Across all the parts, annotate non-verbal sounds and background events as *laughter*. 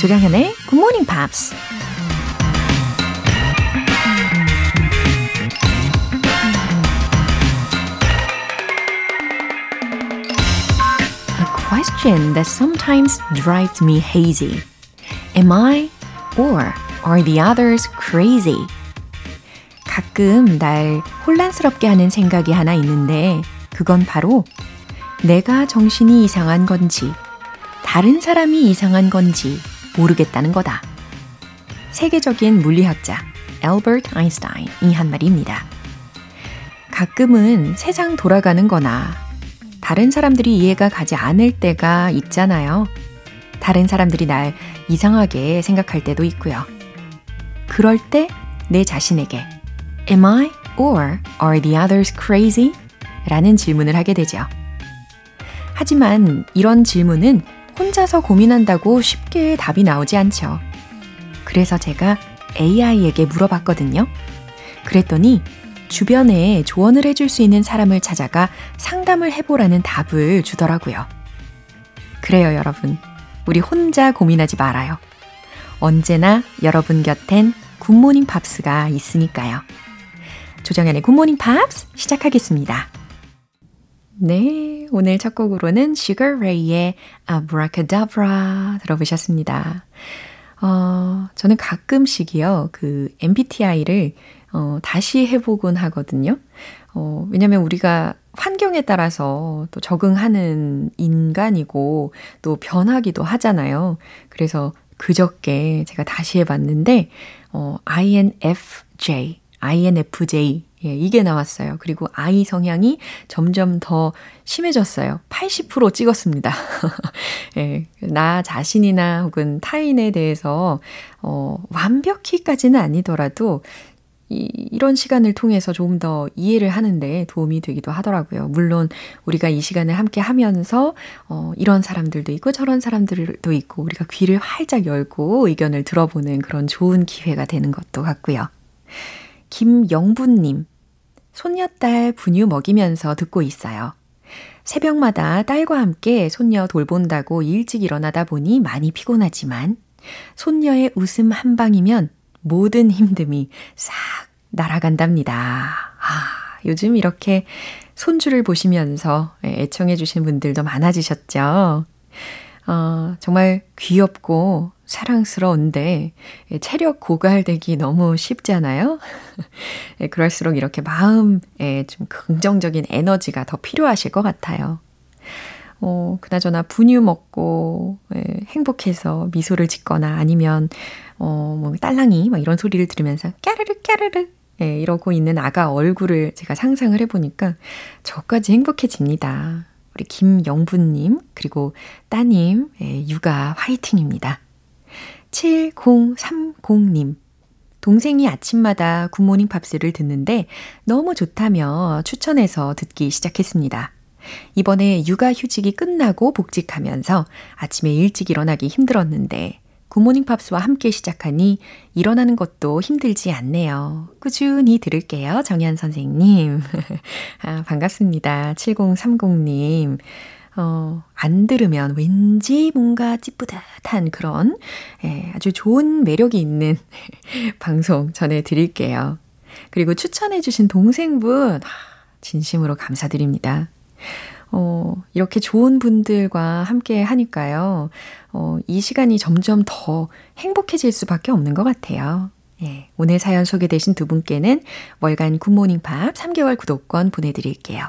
조정현의 Good Morning Pops. A question that sometimes drives me hazy. Am I or are the others crazy? 가끔 날 혼란스럽게 하는 생각이 하나 있는데 그건 바로 내가 정신이 이상한 건지 다른 사람이 이상한 건지 모르겠다는 거다. 세계적인 물리학자 엘버트 아인슈타인이 한 말입니다. 가끔은 세상 돌아가는 거나 다른 사람들이 이해가 가지 않을 때가 있잖아요. 다른 사람들이 날 이상하게 생각할 때도 있고요. 그럴 때 내 자신에게 Am I or are the others crazy? 라는 질문을 하게 되죠. 하지만 이런 질문은 혼자서 고민한다고 쉽게 답이 나오지 않죠. 그래서 제가 AI에게 물어봤거든요. 그랬더니 주변에 조언을 해줄 수 있는 사람을 찾아가 상담을 해보라는 답을 주더라고요. 그래요, 여러분. 우리 혼자 고민하지 말아요. 언제나 여러분 곁엔 굿모닝 팝스가 있으니까요. 조정현의 굿모닝 팝스 시작하겠습니다. 네, 오늘 첫 곡으로는 Sugar Ray의 Abracadabra 들어보셨습니다. 어, 저는 가끔씩이요, 그 MBTI를 어, 다시 해보곤 하거든요. 어, 왜냐면 우리가 환경에 따라서 또 적응하는 인간이고 또 변하기도 하잖아요. 그래서 그저께 제가 다시 해봤는데, 어, INFJ, INFJ, 예, 이게 나왔어요. 그리고 I 성향이 점점 더 심해졌어요. 80% 찍었습니다. *laughs* 예, 나 자신이나 혹은 타인에 대해서, 어, 완벽히까지는 아니더라도, 이, 이런 시간을 통해서 조금 더 이해를 하는데 도움이 되기도 하더라고요. 물론 우리가 이 시간을 함께 하면서 어, 이런 사람들도 있고 저런 사람들도 있고 우리가 귀를 활짝 열고 의견을 들어보는 그런 좋은 기회가 되는 것도 같고요. 김영분님, 손녀딸 분유 먹이면서 듣고 있어요. 새벽마다 딸과 함께 손녀 돌본다고 일찍 일어나다 보니 많이 피곤하지만 손녀의 웃음 한 방이면 모든 힘듦이 싹 날아간답니다. 아, 요즘 이렇게 손주를 보시면서 애청해 주신 분들도 많아지셨죠? 어, 정말 귀엽고 사랑스러운데 체력 고갈되기 너무 쉽잖아요. *laughs* 그럴수록 이렇게 마음에 좀 긍정적인 에너지가 더 필요하실 것 같아요. 어, 그나저나 분유 먹고 예, 행복해서 미소를 짓거나 아니면 어, 뭐 딸랑이 막 이런 소리를 들으면서 까르르 까르르 예, 이러고 있는 아가 얼굴을 제가 상상을 해보니까 저까지 행복해집니다. 우리 김영분님, 그리고 따님, 예, 육아 화이팅입니다. 7030님, 동생이 아침마다 굿모닝 팝스를 듣는데 너무 좋다며 추천해서 듣기 시작했습니다. 이번에 육아 휴직이 끝나고 복직하면서 아침에 일찍 일어나기 힘들었는데 굿모닝 팝스와 함께 시작하니 일어나는 것도 힘들지 않네요. 꾸준히 들을게요. 정현 선생님. *laughs* 아, 반갑습니다. 7030님. 어, 안 들으면 왠지 뭔가 찌뿌듯한 그런 예, 아주 좋은 매력이 있는 *laughs* 방송 전해드릴게요. 그리고 추천해주신 동생분, 진심으로 감사드립니다. 어, 이렇게 좋은 분들과 함께 하니까요. 어, 이 시간이 점점 더 행복해질 수밖에 없는 것 같아요. 예, 오늘 사연 소개되신 두 분께는 월간 굿모닝 팝스 3개월 구독권 보내드릴게요.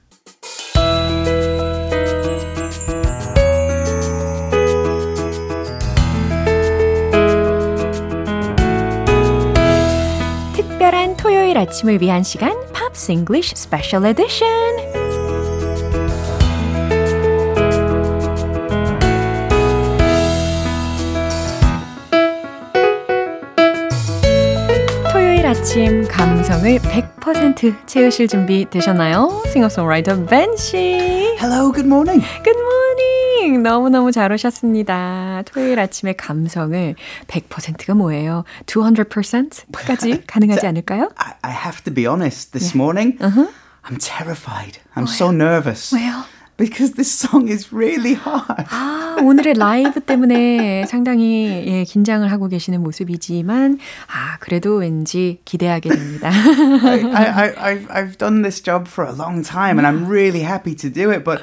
아침을 위한 시간 Pops English Special Edition. 토요일 아침 감성을 100% 채우실 준비 되셨나요? 싱어송라이터 벤 씨. Hello, good morning. Good morning. 너무너무 잘 오셨습니다. 토요일 아침에 감성을 100%가 뭐예요? 200%까지 가능하지 않을까요? I, I have to be honest. This yeah. morning, uh-huh. I'm terrified. I'm 왜요? so nervous. 왜요? Because this song is really hard. 아, 오늘의 라이브 때문에 상당히 예, 긴장을 하고 계시는 모습이지만 아, 그래도 왠지 기대하게 됩니다. I, I, I, I've done this job for a long time and I'm really happy to do it, but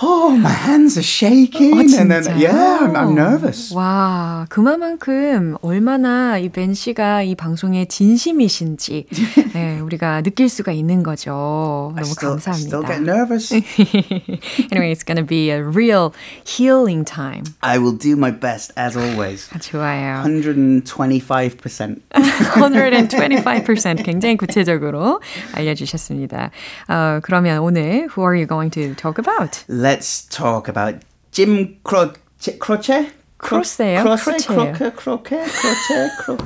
Oh, my hands are shaking. 어, and then, yeah, I'm, I'm nervous. 와, 그만큼 얼마나 이 벤 씨가 이 방송에 진심이신지 네, 우리가 느낄 수가 있는 거죠. 너무 still, 감사합니다. Still get nervous. anyway, it's gonna be a real healing time. I will do my best as always. 좋아요. 125%. 125% 굉장히 구체적으로 알려주셨습니다. 어, 그러면 오늘 who are you going to talk about? let's talk about Jim Cro- Ch- Croce? Cro- Croce. Croce. Croce. Croce. Croce. Croce. Croce.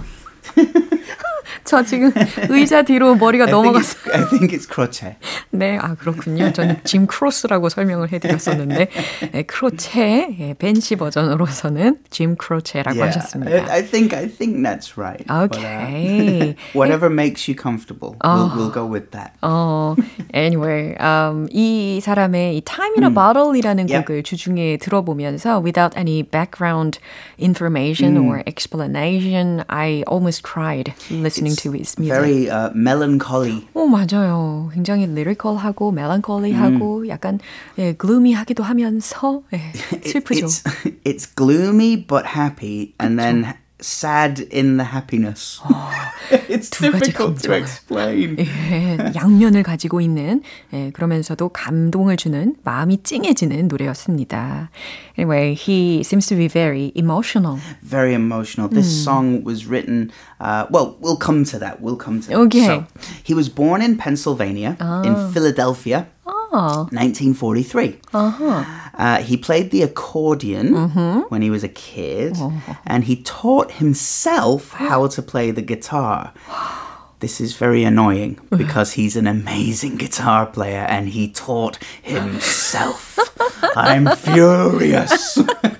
*laughs* *laughs* 저 지금 의자 뒤로 머리가 넘어갔어요. I think it's crochet. 네, 아 그렇군요. 저는 짐 크로스라고 설명을 해드렸었는데 네, 크로체 예, 벤시 버전으로서는 짐 크로체라고 yeah, 하셨습니다. I think I think that's right. Okay. But, uh, whatever makes you comfortable, we'll, we'll go with that. 어, anyway, um, 이 사람의 이 Time in a Bottle이라는 yep. 곡을 주중에 들어보면서 without any background information mm. or explanation, I almost cried listening It's to his music. Very uh, melancholy. 오 맞아요. 굉장히 lyrical하고 melancholy하고 음. 약간 예, gloomy하기도 하면서 예, 슬프죠. It's, it's gloomy but happy, and 그쵸? then sad in the happiness. 어, *laughs* It's difficult to explain. *laughs* 예, 양면을 가지고 있는 예, 그러면서도 감동을 주는 마음이 찡해지는 노래였습니다. Anyway, he seems to be very emotional. Very emotional. This mm. song was written. Uh, well, we'll come to that. We'll come to that. Okay. So, he was born in Pennsylvania, oh. in Philadelphia. Oh. 1943. Uh-huh. Uh, he played the accordion mm-hmm. when he was a kid, oh. and he taught himself how to play the guitar. This is very annoying *laughs* because he's an amazing guitar player and he taught himself. *laughs* I'm furious. *laughs*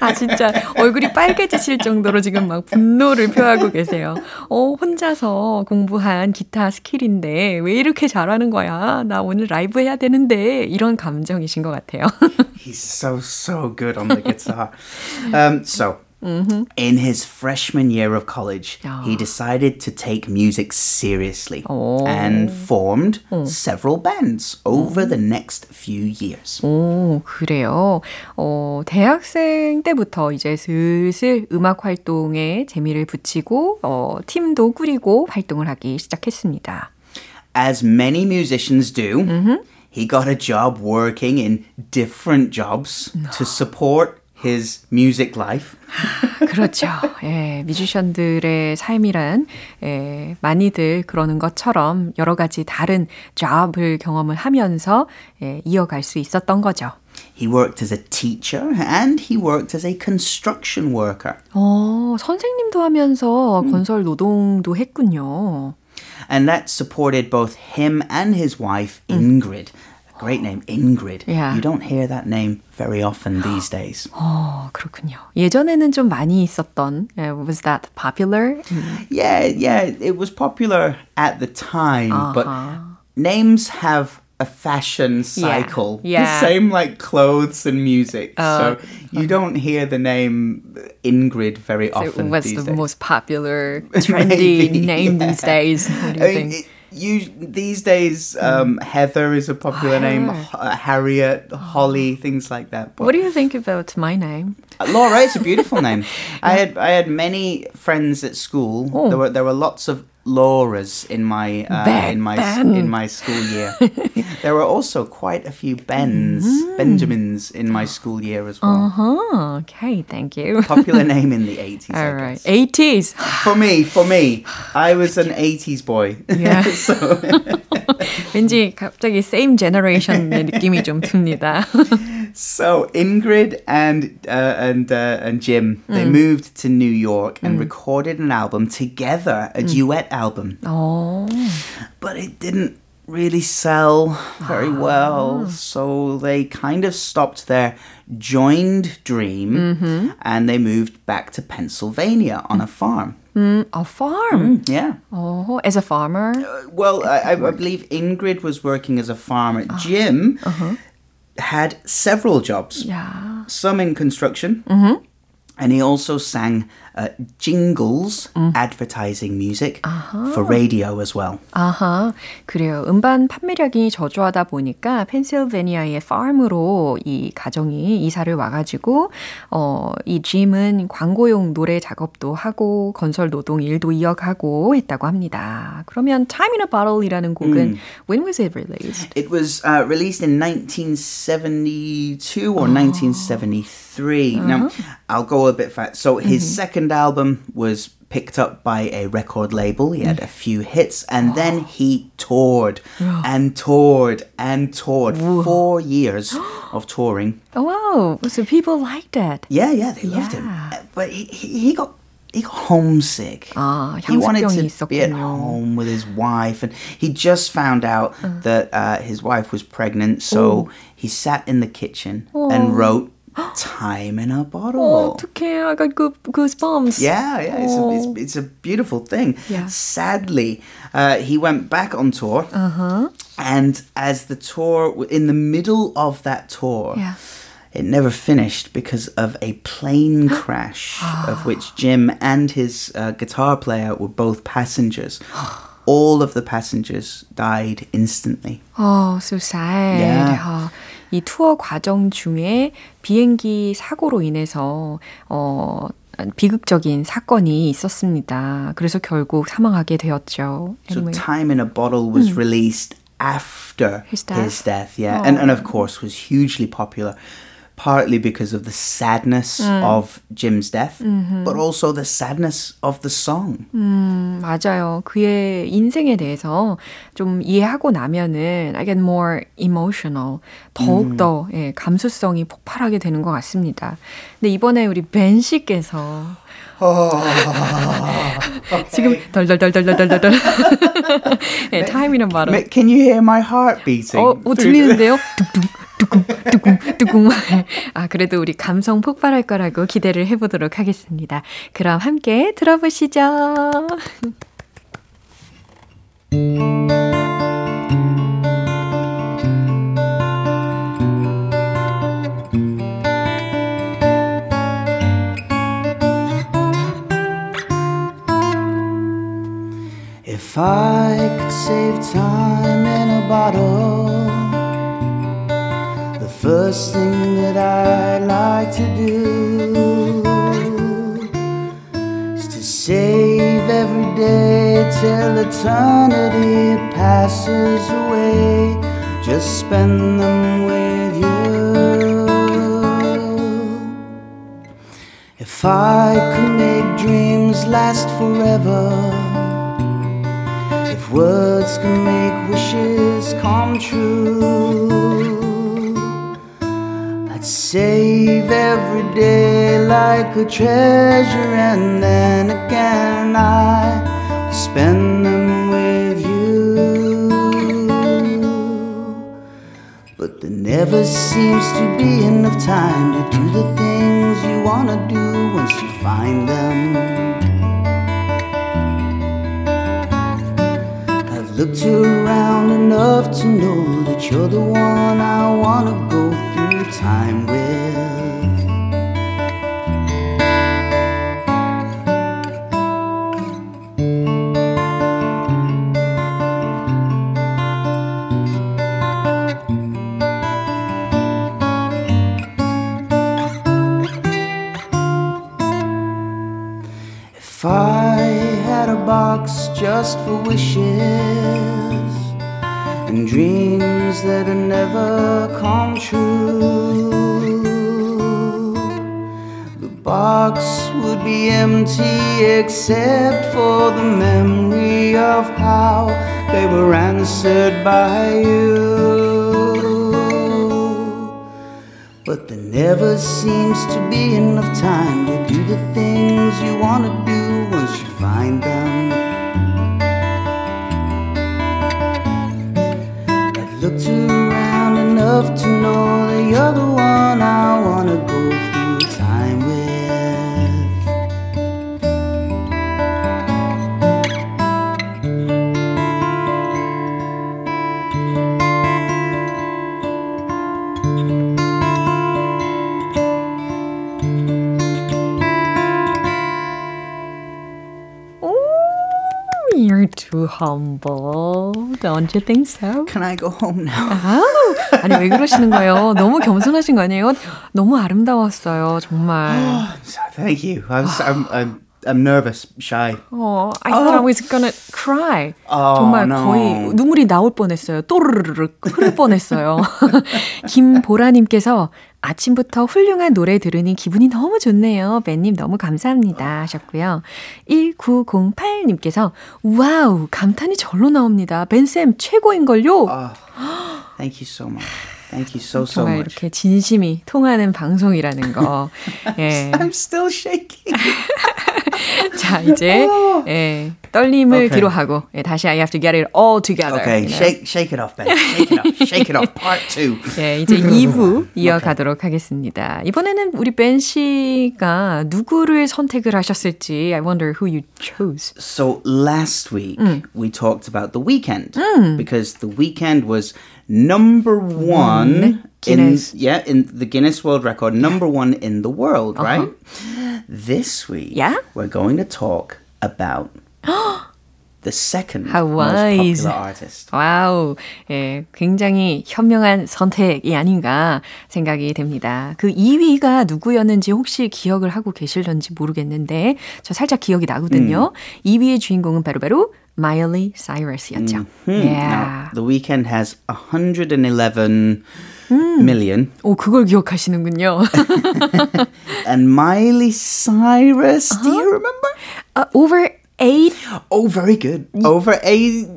아, 진짜 얼굴이 빨개지실 정도로 지금 막 분노를 표하고 계세요. 어, 혼자서 공부한 기타 스킬인데 왜 이렇게 잘하는 거야? 나 오늘 라이브 해야 되는데 이런 감정이신 것 같아요. He's so, so good on the guitar. Um, so, Mm-hmm. In his freshman year of college, oh. he decided to take music seriously oh. and formed oh. several bands over the next few years. 오, 그래요. 어, 대학생 때부터 이제 슬슬 음악 활동에 재미를 붙이고 어, 팀도 꾸리고 활동을 하기 시작했습니다. As many musicians do, mm-hmm. he got a job working in different jobs to support his music life. *laughs* 그렇죠. 예, 뮤지션들의 삶이란 예, 많이들 그러는 것처럼 여러 가지 다른 job을 경험을 하면서 예, 이어갈 수 있었던 거죠. He worked as a teacher and he worked as a construction worker. 어, 선생님도 하면서 음. 건설 노동도 했군요. And that supported both him and his wife Ingrid. 음. Great name, Ingrid. Yeah. You don't hear that name very often these *gasps* days. *gasps* 어, 그렇군요. 예전에는 좀 많이 있었던, uh, was that popular? Yeah, yeah, it was popular at the time, uh-huh. but names have a fashion cycle. Yeah. yeah. The same like clothes and music. Uh, so you don't hear the name Ingrid very so often. What's the days. most popular *laughs* trendy Maybe, name yeah. these days? What do you I think? Mean, it, you these days um, Heather is a popular oh. name, Harriet, Holly, things like that. But what do you think about my name? Uh, Laura, it's a beautiful name. *laughs* I had I had many friends at school. Oh. There were there were lots of Laura's in my uh, in my ben. in my school year. *laughs* there were also quite a few Bens, mm. Benjamins in my school year as well. Uh huh. Okay, thank you. Popular name *laughs* in the eighties. All right, eighties. for me, for me, *sighs* I was an eighties boy. Yeah. *laughs* so. 왠지 갑자기 same generation의 느낌이 좀 듭니다. so Ingrid and uh, and uh, and Jim they mm. moved to New York and mm. recorded an album together, a mm. duet album. Oh, but it didn't really sell very ah. well, so they kind of stopped their joined dream mm-hmm. and they moved back to Pennsylvania on a farm. Mm, a farm? Mm, yeah. Oh, as a farmer? Uh, well, I, I, believe Ingrid was working as a farmer. Oh. Jim uh-huh. Had several jobs. Yeah. Some in construction. Mm-hmm. And he also sang uh, jingles, 음. advertising music 아하. for radio as well. 아하, 그래요. 음반 판매량이 저조하다 보니까 펜실베니아의 farm으로 이 가정이 이사를 와가지고 어, 이 짐은 광고용 노래 작업도 하고 건설 노동 일도 이어가고 했다고 합니다. 그러면 Time in a Bottle이라는 곡은 음. when was it released? It was uh, released in 1972 or oh. 1973. Uh-huh. Now, I'll go a bit fast. So his mm-hmm. second second album was picked up by a record label. He had a few hits and then he toured and toured and toured. Four years *gasps* of touring. Oh, wow. So people liked it. Yeah, yeah, they loved him. But he, he got he got homesick. Ah, he wanted to 있었군요. be at home with his wife, and he just found out uh. that uh, his wife was pregnant. So Ooh. he sat in the kitchen oh. and wrote *gasps* time in a bottle. Oh, 어떡해. I got goosebumps. Yeah, yeah. It's, oh. a, it's, it's, a beautiful thing. Yeah. Sadly, uh, he went back on tour. Uh-huh. And as the tour, in the middle of that tour, yeah. it never finished because of a plane *gasps* crash of which Jim and his uh, guitar player were both passengers. *gasps* All of the passengers died instantly. Oh, so sad. Yeah. 이 투어 과정 중에 비행기 사고로 인해서 어 비극적인 사건이 있었습니다. 그래서 결국 사망하게 되었죠. So Time in a Bottle was 음. released after his death. His death yeah. Oh. And, and of course was hugely popular. Partly because of the sadness 음. of Jim's death, 음흠. but also the sadness of the song. 음, 맞아요. 그의 인생에 대해서 좀 이해하고 나면은 I get more emotional. 더욱더 음. 예, 감수성이 폭발하게 되는 것 같습니다. 근데 이번에 우리 벤 씨께서 지금 덜덜덜덜덜덜덜. 네, 타임이란 말은. Can you hear my heart beating? 어, 어 들리는데요? 뚝뚝 뚜궁 뚜궁 뚜궁. *laughs* 아 그래도 우리 감성 폭발할 거라고 기대를 해보도록 하겠습니다. 그럼 함께 들어보시죠. If I could save time in a bottle, first thing that I'd like to do is to save every day till eternity passes away. Just spend them with you. If I could make dreams last forever if words can make wishes come true. Save every day like a treasure, and then again I spend them with you. But there never seems to be enough time to do the things you wanna do once you find them. I've looked around enough to know that you're the one I wanna go time with. If I had a box just for wishes and dreams that never come true. Be empty except for the memory of how they were answered by you. But there never seems to be enough time to do the things you want to do too humble. Don't you think so? Can I go home now? 아우, 아니 왜 그러시는 거예요? 너무 겸손하신 거 아니에요? 너무 아름다웠어요, 정말. Thank you. I was, I'm, I'm, I'm nervous, shy. 어, I thought I was gonna cry. Oh, 정말 no. 거의 눈물이 나올 뻔했어요. 또르르르 흐를 뻔했어요. 김보라님께서 아침부터 훌륭한 노래 들으니 기분이 너무 좋네요. 벤님 너무 감사합니다 하셨고요. 1908님께서 와우 감탄이 절로 나옵니다. 벤쌤 최고인걸요. Thank you so much. Thank you so, so 정말 much. 이렇게 진심이 통하는 방송이라는 거. *laughs* 예. I'm still shaking. *laughs* 자, 이제 예, 떨림을 Okay. 뒤로 하고 예, 다시 I have to get it all together. Okay, you know? shake, shake it off, Ben. Shake it off. Shake it off. Part two. 예, 이제 2부 이어가도록 하겠습니다. 이번에는 우리 벤 씨가 누구를 선택을 하셨을지 I wonder who you chose. So last week we talked about the weekend because the weekend was number one Guinness. in yeah in the Guinness World Record, number one in the world, right? This week, Yeah? we're going to talk about *gasps* the second How most wise. popular artist. 와우, 예, 굉장히 현명한 선택이 아닌가 생각이 됩니다. 그 2위가 누구였는지 혹시 기억을 하고 계실런지 모르겠는데, 저 살짝 기억이 나거든요. 2위의 주인공은 바로바로 마일리 사이러스였죠. Yeah. Now, the weekend has 111 million, 오, 그걸 기억하시는군요. *laughs* and Miley Cyrus. Do you remember? uh, over 8 Oh, very good. Over eight,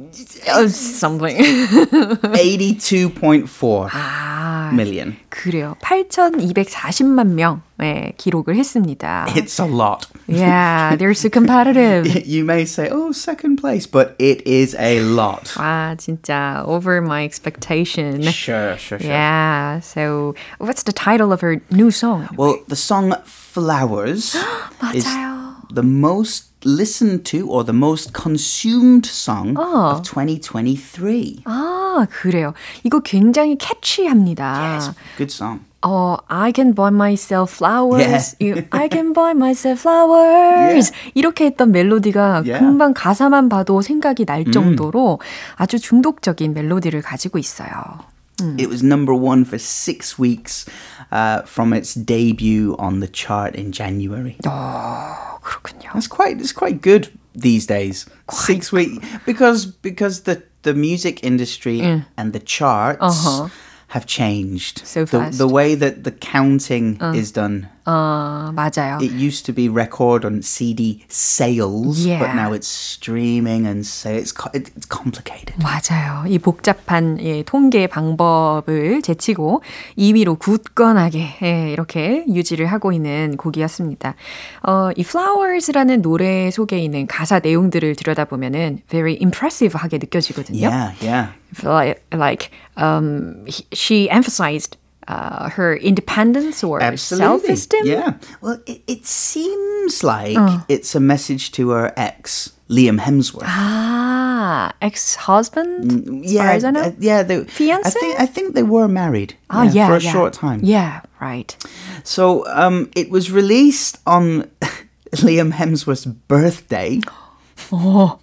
of something. 82.4 *laughs* 아, million. 그래요. 8,240만 명 예, 기록을 했습니다. It's a lot. Yeah, *laughs* they're so competitive. You may say, oh, second place, but it is a lot. 와, 진짜 over my expectation. Sure, sure, sure. Yeah. So, what's the title of her new song? Well, the song Flowers *gasps* is 맞아요. the most listened to or the most consumed song of 2023. 아, 그래요. 이거 굉장히 캐치합니다. Yes, good song. 어, I can buy myself flowers. You- I can buy myself flowers. 이렇게 했던 멜로디가 Yeah. 금방 가사만 봐도 생각이 날 정도로 아주 중독적인 멜로디를 가지고 있어요. It was number one for six weeks uh, from its debut on the chart in January. 어, 그렇군요. That's quite it's quite good these days. Six weeks because because the the music industry and the charts Uh-huh. have changed. So the, fast. the way that the counting is done. 어, 맞아요. It used to be record on CD sales, but Yeah. now it's streaming and say it's co- it- it's complicated. 맞아요. 이 복잡한 예, 통계 방법을 제치고 2위로 굳건하게 예, 이렇게 유지를 하고 있는 곡이었습니다. 어, 이 Flowers라는 노래 속에 있는 가사 내용들을 들여다보면은 very impressive하게 느껴지거든요. Yeah, yeah. Like, like um, he- she emphasized uh, her independence or self-esteem. Yeah. Well, it, it seems like it's a message to her ex, Liam Hemsworth. Ah, ex-husband? as far yeah, as I know? uh, yeah. They, I think I think they were married. Ah, yeah, for a yeah. short time. Yeah, right. So um, it was released on *laughs* Liam Hemsworth's birthday. 이거, *gasps*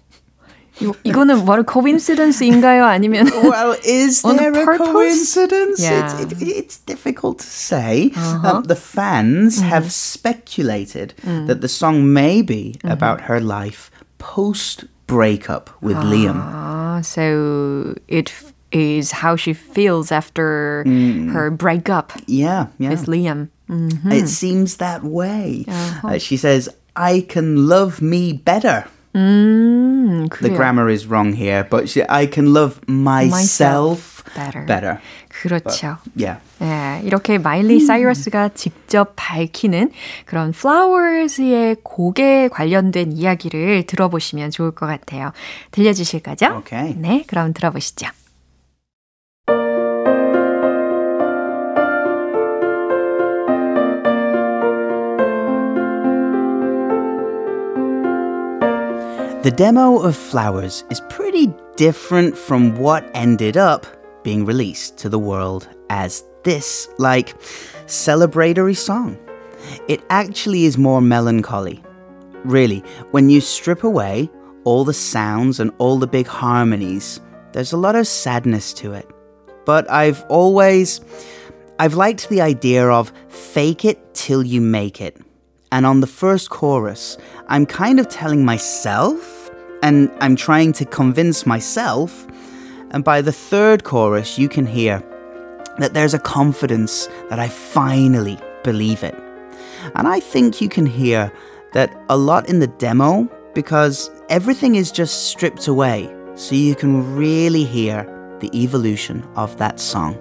이거는 바로 coincidence인가요? 아니면 Well, *laughs* is On there a purpose? coincidence? Yeah. Uh-huh. It's, it, it's difficult to say. Um, the fans Mm-hmm. have speculated that the song may be Mm-hmm. about her life post breakup with Liam. Ah, so it f- is how she feels after her breakup Yeah, yeah. with Liam. Mm. It seems that way. Uh-huh. Uh, she says, I can love me better. 음, The grammar is wrong here, but she, I can love myself better. better. 그렇죠. But, yeah. 네, 이렇게 마일리 사이러스가 직접 밝히는 그런 Flowers의 곡에 관련된 이야기를 들어보시면 좋을 것 같아요. 들려주실 거죠? Okay. 네, 그럼 들어보시죠. The demo of Flowers is pretty different from what ended up being released to the world as this, like, celebratory song. It actually is more melancholy. Really, when you strip away all the sounds and all the big harmonies, there's a lot of sadness to it. But I've always I've liked the idea of fake it till you make it. And on the first chorus, I'm kind of telling myself and I'm trying to convince myself. And by the third chorus, you can hear that there's a confidence that I finally believe it. And I think you can hear that a lot in the demo because everything is just stripped away so you can really hear the evolution of that song.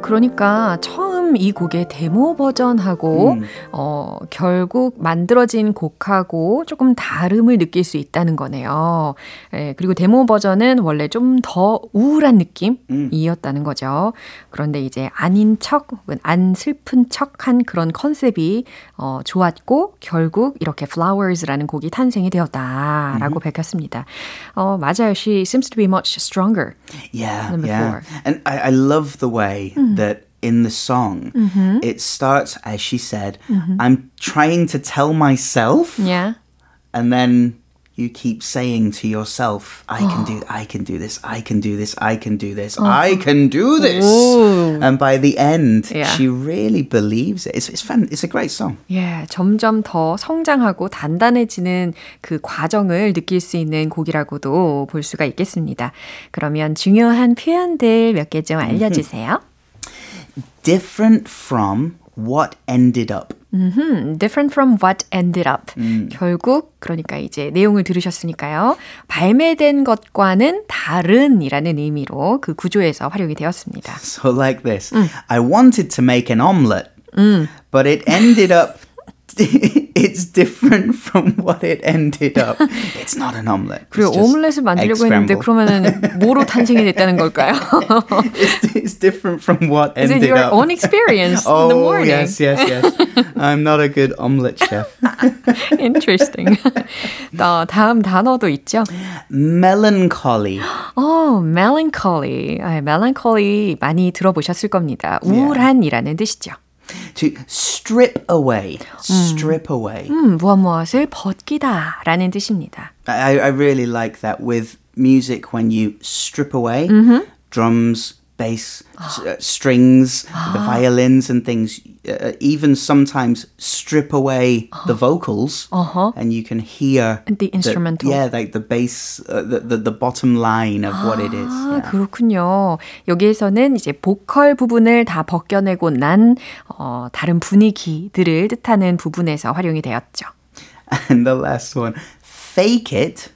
그러니까 처음 이 곡의 데모 버전하고 음. 어, 결국 만들어진 곡하고 조금 다름을 느낄 수 있다는 거네요. 예, 그리고 데모 버전은 원래 좀 더 우울한 느낌이었다는 거죠. 그런데 이제 아닌 척 혹은 안 슬픈 척한 그런 컨셉이 어, 좋았고 결국 이렇게 Flowers라는 곡이 탄생이 되었다라고 음. 밝혔습니다. 어, 맞아요. She seems to be much stronger yeah, than before. Yeah. And I, I love the way mm. that in the song, mm-hmm. it starts, as she said, mm-hmm. I'm trying to tell myself. Yeah. And then you keep saying to yourself, I can do *gasps* I can do this, I can do this, I can do this, I can do this. Ooh. And by the end, yeah. she really believes it. It's it's fun. It's a great song. Yeah, 점점 더 성장하고 단단해지는 그 과정을 느낄 수 있는 곡이라고도 볼 수가 있겠습니다. 그러면 중요한 표현들 몇 개 좀 알려주세요. Different from what ended up. Mm-hmm. Different from what ended up. 음. 결국 그러니까 이제 내용을 들으셨으니까요. 발매된 것과는 다른이라는 의미로 그 구조에서 활용이 되었습니다. So like this. 음. I wanted to make an omelette, 음. but it ended up it's different from what it ended up. It's not an omelette. 그리고 오믈렛을 만들려고 했는데 그러면은 뭐로 탄생이 됐다는 걸까요? it's, it's different from what Is ended it your up. own experience oh, in the morning? yes, yes, yes. I'm not a good omelette chef. Interesting. 어, 다음 단어도 있죠. Melancholy. 어, melancholy. 아, melancholy 많이 들어보셨을 겁니다. 우울한이라는 뜻이죠. to strip away. Strip away. 음, 무엇 무엇을 벗기다라는 뜻입니다. I, I really like that with music when you strip away mm-hmm. drums, bass, uh, strings, the violins and things, uh, even sometimes strip away the vocals, uh-huh. and you can hear the instrumental. The, yeah, like the bass, uh, the, the the bottom line of what it is. Yeah. 그렇군요. 여기에서는 이제 보컬 부분을 다 벗겨내고 난 어, 다른 분위기들을 뜻하는 부분에서 활용이 되었죠. *laughs* And the last one, fake it.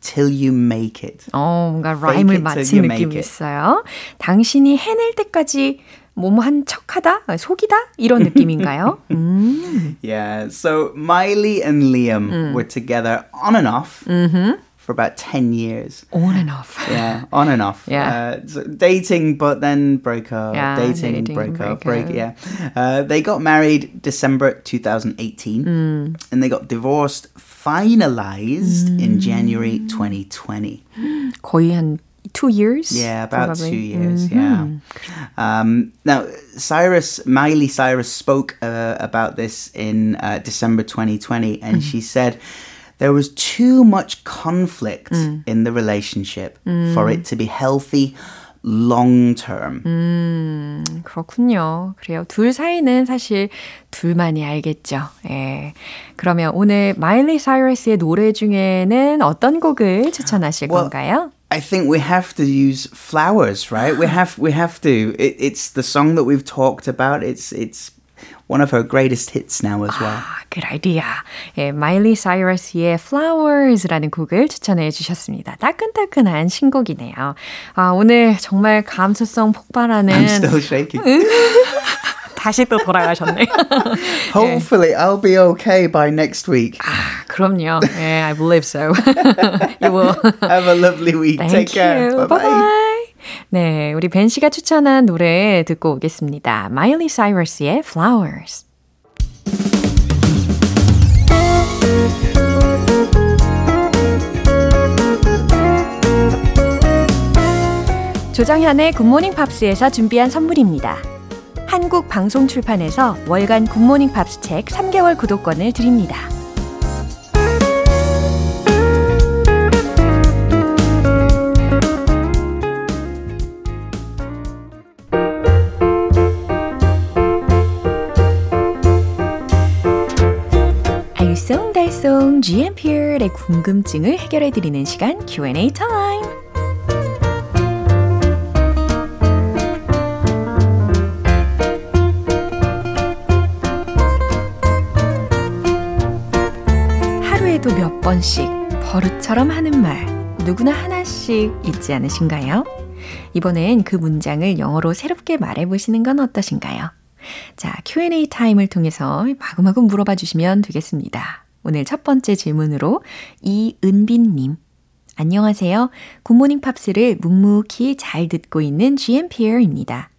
till you make it. 어, 뭔가 라임을 맞힌 느낌이 있어요. 당신이 해낼 때까지 뭐뭐한 척하다, 속이다 이런 느낌인가요? *laughs* 음. Yeah, so Miley and Liam 음. were together on and off. Mm-hmm. For about 10 years. On and off. Yeah, on and off. Yeah. Uh, so dating, but then broke up. Yeah, dating, dating break, break up, break, up. yeah. Uh, they got married December 2018. Mm. And they got divorced finalized mm. in January 2020. 거의 한 two years. Yeah, about probably. two years. Mm-hmm. Yeah. Um, now, Cyrus, Miley Cyrus spoke uh, about this in uh, December 2020, and mm. she said there was too much conflict mm. in the relationship mm. for it to be healthy long term. 음, 그렇군요. 그래요. 둘 사이는 사실 둘만이 알겠죠. 예. 그러면 오늘 마일리 사이러스의 노래 중에는 어떤 곡을 추천하실 well, 건가요? I think we have to use flowers, right? we have we have to. It, it's the song that we've talked about. It's it's one of her greatest hits now as well. 아, good idea. 예, 마일리 사이러스의 Flowers라는 곡을 추천해 주셨습니다. 따끈따끈한 신곡이네요. 아, 오늘 정말 감수성 폭발하는 I'm still shaking. *laughs* 다시 또 돌아가셨네. *laughs* Hopefully I'll be okay by next week. 아, 그럼요. Yeah, I believe so. *laughs* you will. Have a lovely week. Thank Take care. you. Bye-bye. Bye-bye. 네, 우리 벤 씨가 추천한 노래 듣고 오겠습니다. 마일리 사이러스의 Flowers. 조정현의 굿모닝 팝스에서 준비한 선물입니다. 한국 방송 출판에서 월간 굿모닝 팝스 책 3개월 구독권을 드립니다. GMP의 궁금증을 해결해드리는 시간 Q&A 타임. 하루에도 몇 번씩 버릇처럼 하는 말 누구나 하나씩 있지 않으신가요? 이번엔 그 문장을 영어로 새롭게 말해보시는 건 어떠신가요? 자, Q&A 타임을 통해서 마구마구 물어봐 주시면 되겠습니다. 오늘 첫 번째 질문으로 이은빈님. 안녕하세요. 굿모닝 팝스를 묵묵히 잘 듣고 있는 GMPer입니다.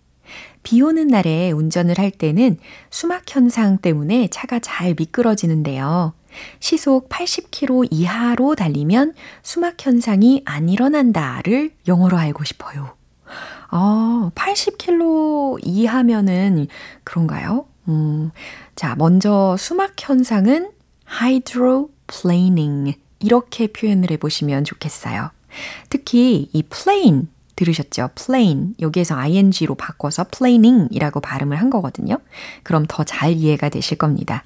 비 오는 날에 운전을 할 때는 수막 현상 때문에 차가 잘 미끄러지는데요. 시속 80km 이하로 달리면 수막 현상이 안 일어난다를 영어로 알고 싶어요. 아, 80km 이하면은 그런가요? 음, 자, 먼저 수막 현상은 hydroplaning 이렇게 표현을 해보시면 좋겠어요. 특히 이 plane 들으셨죠? plane 여기에서 ing로 바꿔서 planing이라고 발음을 한 거거든요. 그럼 더 잘 이해가 되실 겁니다.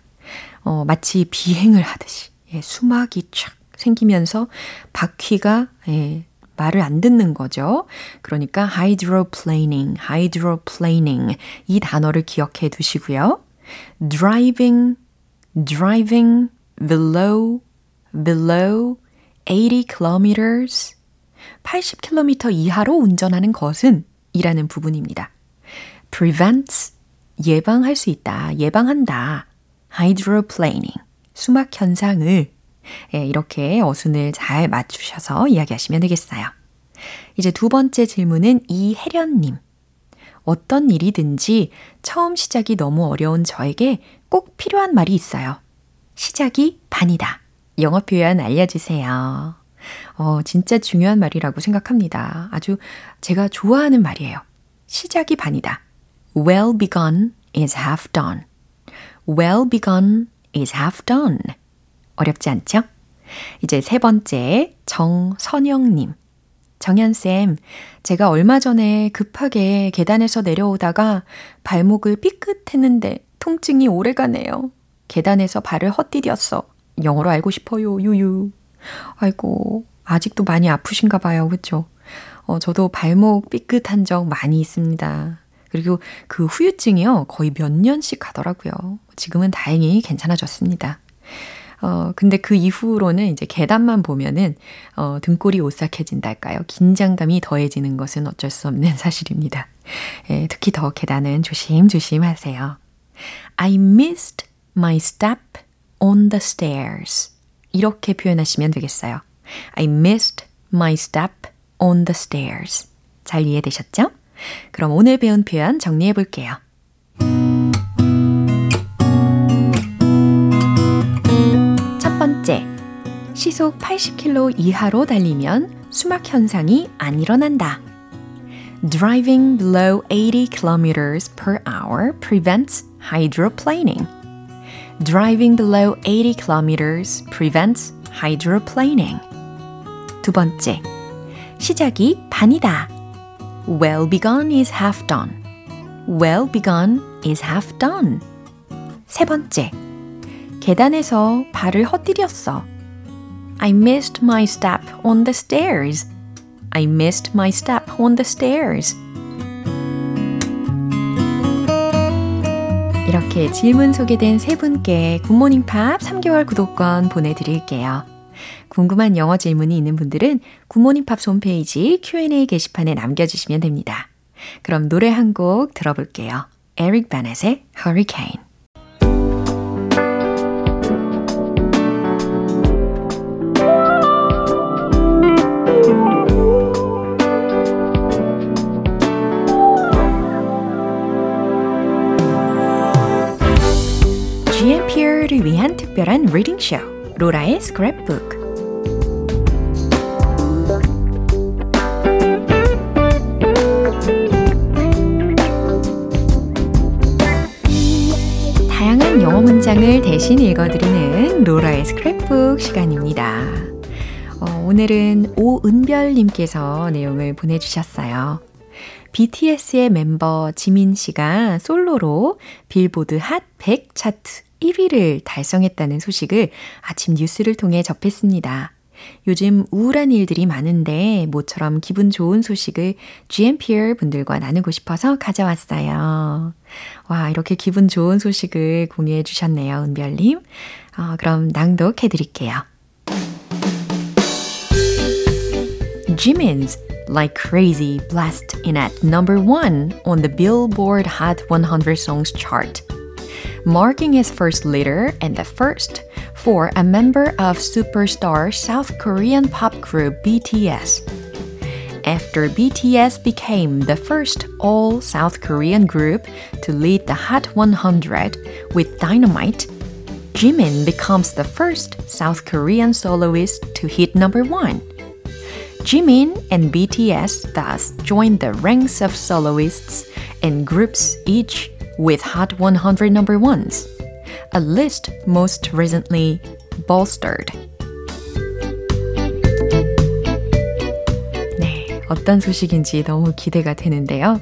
어, 마치 비행을 하듯이 예, 수막이 촥 생기면서 바퀴가 예, 말을 안 듣는 거죠. 그러니까 hydroplaning, hydroplaning 이 단어를 기억해 두시고요. driving, driving below, below 80 kilometers 80km 이하로 운전하는 것은 이라는 부분입니다. prevents 예방할 수 있다, 예방한다. hydroplaning 수막 현상을 예, 이렇게 어순을 잘 맞추셔서 이야기하시면 되겠어요. 이제 두 번째 질문은 이혜련 님. 어떤 일이든지 처음 시작이 너무 어려운 저에게 꼭 필요한 말이 있어요. 시작이 반이다. 영어 표현 알려주세요. 어, 진짜 중요한 말이라고 생각합니다. 아주 제가 좋아하는 말이에요. 시작이 반이다. Well begun is half done. Well begun is half done. 어렵지 않죠? 이제 세 번째, 정선영님. 정현쌤, 제가 얼마 전에 급하게 계단에서 내려오다가 발목을 삐끗했는데 통증이 오래 가네요. 계단에서 발을 헛디뎠어. 영어로 알고 싶어요, 유유. 아이고, 아직도 많이 아프신가 봐요, 그쵸? 어, 저도 발목 삐끗한 적 많이 있습니다. 그리고 그 후유증이요, 거의 몇 년씩 가더라고요. 지금은 다행히 괜찮아졌습니다. 어, 근데 그 이후로는 이제 계단만 보면은, 어, 등골이 오싹해진달까요? 긴장감이 더해지는 것은 어쩔 수 없는 *laughs* 사실입니다. 예, 특히 더 계단은 조심조심 하세요. I missed my step on the stairs. 이렇게 표현하시면 되겠어요. I missed my step on the stairs. 잘 이해되셨죠? 그럼 오늘 배운 표현 정리해 볼게요. 첫 번째, 시속 80km 이하로 달리면 수막 현상이 안 일어난다. Driving below 80 kilometers per hour prevents hydroplaning. Driving below 80 kilometers prevents hydroplaning. 두 번째, 시작이 반이다. Well begun is half done. Well begun is half done. 세 번째, 계단에서 발을 헛디뎠어. I missed my step on the stairs. I missed my step on the stairs. 이렇게 질문 소개된 세 분께 굿모닝 팝스 3개월 구독권 보내드릴게요. 궁금한 영어 질문이 있는 분들은 굿모닝 팝스 홈페이지 Q&A 게시판에 남겨주시면 됩니다. 그럼 노래 한 곡 들어볼게요. 에릭 베넷의 Hurricane. 위한 특별한 reading 쇼 로라의 스크랩북 다양한 영어 문장을 대신 읽어드리는 로라의 스크랩북 시간입니다. 어, 오늘은 오은별님께서 내용을 보내주셨어요. BTS의 멤버 지민 씨가 솔로로 빌보드 핫 100 차트 1위를 달성했다는 소식을 아침 뉴스를 통해 접했습니다. 요즘 우울한 일들이 많은데 모처럼 기분 좋은 소식을 GMPR 분들과 나누고 싶어서 가져왔어요. 와, 이렇게 기분 좋은 소식을 공유해 주셨네요, 은별님. 어, 그럼 낭독해 드릴게요. Jimin's Like Crazy blast in at number one on the Billboard Hot 100 Songs chart. Marking his first leader and the first for a member of superstar South Korean pop group BTS. After BTS became the first all South Korean group to lead the Hot 100 with Dynamite, Jimin becomes the first South Korean soloist to hit number one. Jimin and BTS thus joined the ranks of soloists and groups each with Hot 100 number ones, a list most recently bolstered. 네, 어떤 소식인지 너무 기대가 되는데요.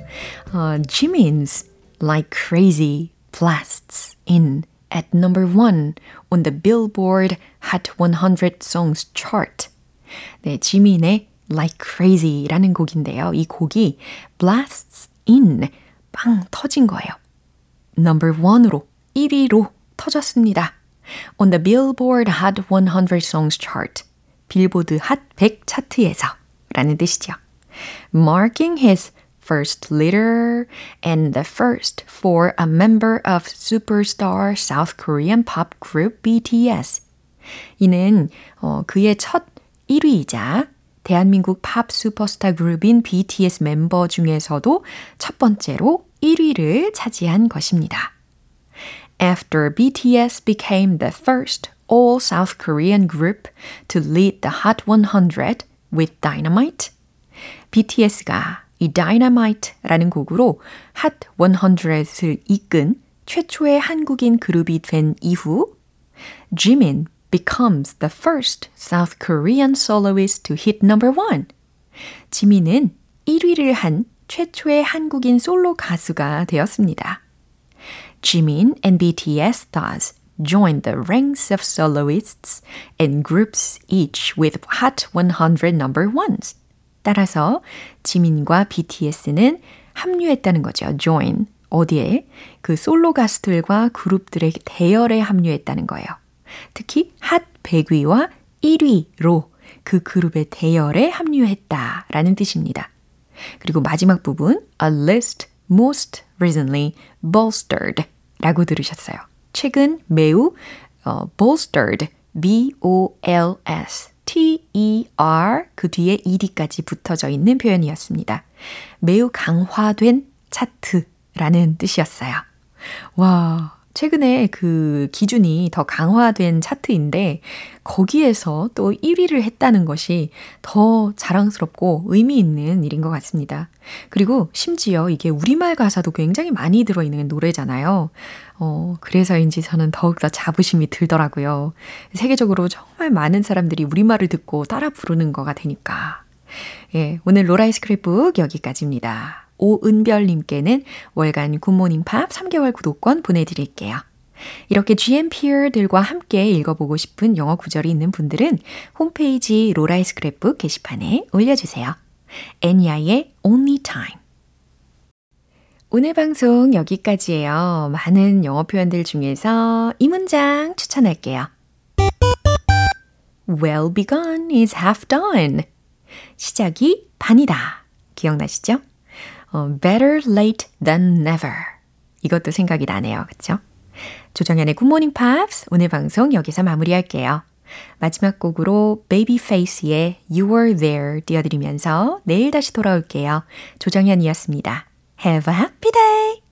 Uh, Jimin's Like Crazy blasts in at number one on the Billboard Hot 100 Songs chart. 네, 지민의 Like Crazy라는 곡인데요. 이 곡이 blasts in 빵 터진 거예요. Number one으로 1위로 터졌습니다. On the Billboard Hot 100 Songs chart. 빌보드 핫 100 차트에서 라는 뜻이죠. Marking his first leader and the first for a member of superstar South Korean pop group BTS. 이는 어, 그의 첫 1위이자 대한민국 팝 슈퍼스타 그룹인 BTS 멤버 중에서도 첫 번째로 1위를 차지한 것입니다. After BTS became the first all South Korean group to lead the Hot 100 with Dynamite, BTS가 이 Dynamite라는 곡으로 Hot 100을 이끈 최초의 한국인 그룹이 된 이후, Jimin becomes the first South Korean soloist to hit number one. 지민은 1위를 한 최초의 한국인 솔로 가수가 되었습니다. Jimin and BTS thus joined the ranks of soloists and groups each with Hot 100 number ones. 따라서 지민과 BTS는 합류했다는 거죠. join. 어디에? 그 솔로 가수들과 그룹들의 대열에 합류했다는 거예요. 특히 핫 100위와 1위로 그 그룹의 대열에 합류했다라는 뜻입니다. 그리고 마지막 부분 a list most recently bolstered 라고 들으셨어요. 최근 매우 어, bolstered B-O-L-S T-E-R 그 뒤에 ed까지 붙어져 있는 표현이었습니다. 매우 강화된 차트라는 뜻이었어요. 와, 최근에 그 기준이 더 강화된 차트인데 거기에서 또 1위를 했다는 것이 더 자랑스럽고 의미 있는 일인 것 같습니다. 그리고 심지어 이게 우리말 가사도 굉장히 많이 들어있는 노래잖아요. 어, 그래서인지 저는 더욱더 자부심이 들더라고요. 세계적으로 정말 많은 사람들이 우리말을 듣고 따라 부르는 거가 되니까. 예, 오늘 로라의 스크랩북 여기까지입니다. 오은별님께는 월간 굿모닝 팝스 3개월 구독권 보내드릴게요. 이렇게 GMPer들과 함께 읽어보고 싶은 영어 구절이 있는 분들은 홈페이지 로라의 스크랩북 게시판에 올려주세요. 엔야의 Only Time 오늘 방송 여기까지예요. 많은 영어 표현들 중에서 이 문장 추천할게요. Well begun is half done. 시작이 반이다. 기억나시죠? 어, better late than never. 이것도 생각이 나네요. 그쵸? 조정현의 굿모닝 팝스 오늘 방송 여기서 마무리할게요. 마지막 곡으로 Babyface의 You Were There 띄워드리면서 내일 다시 돌아올게요. 조정현이었습니다. Have a happy day!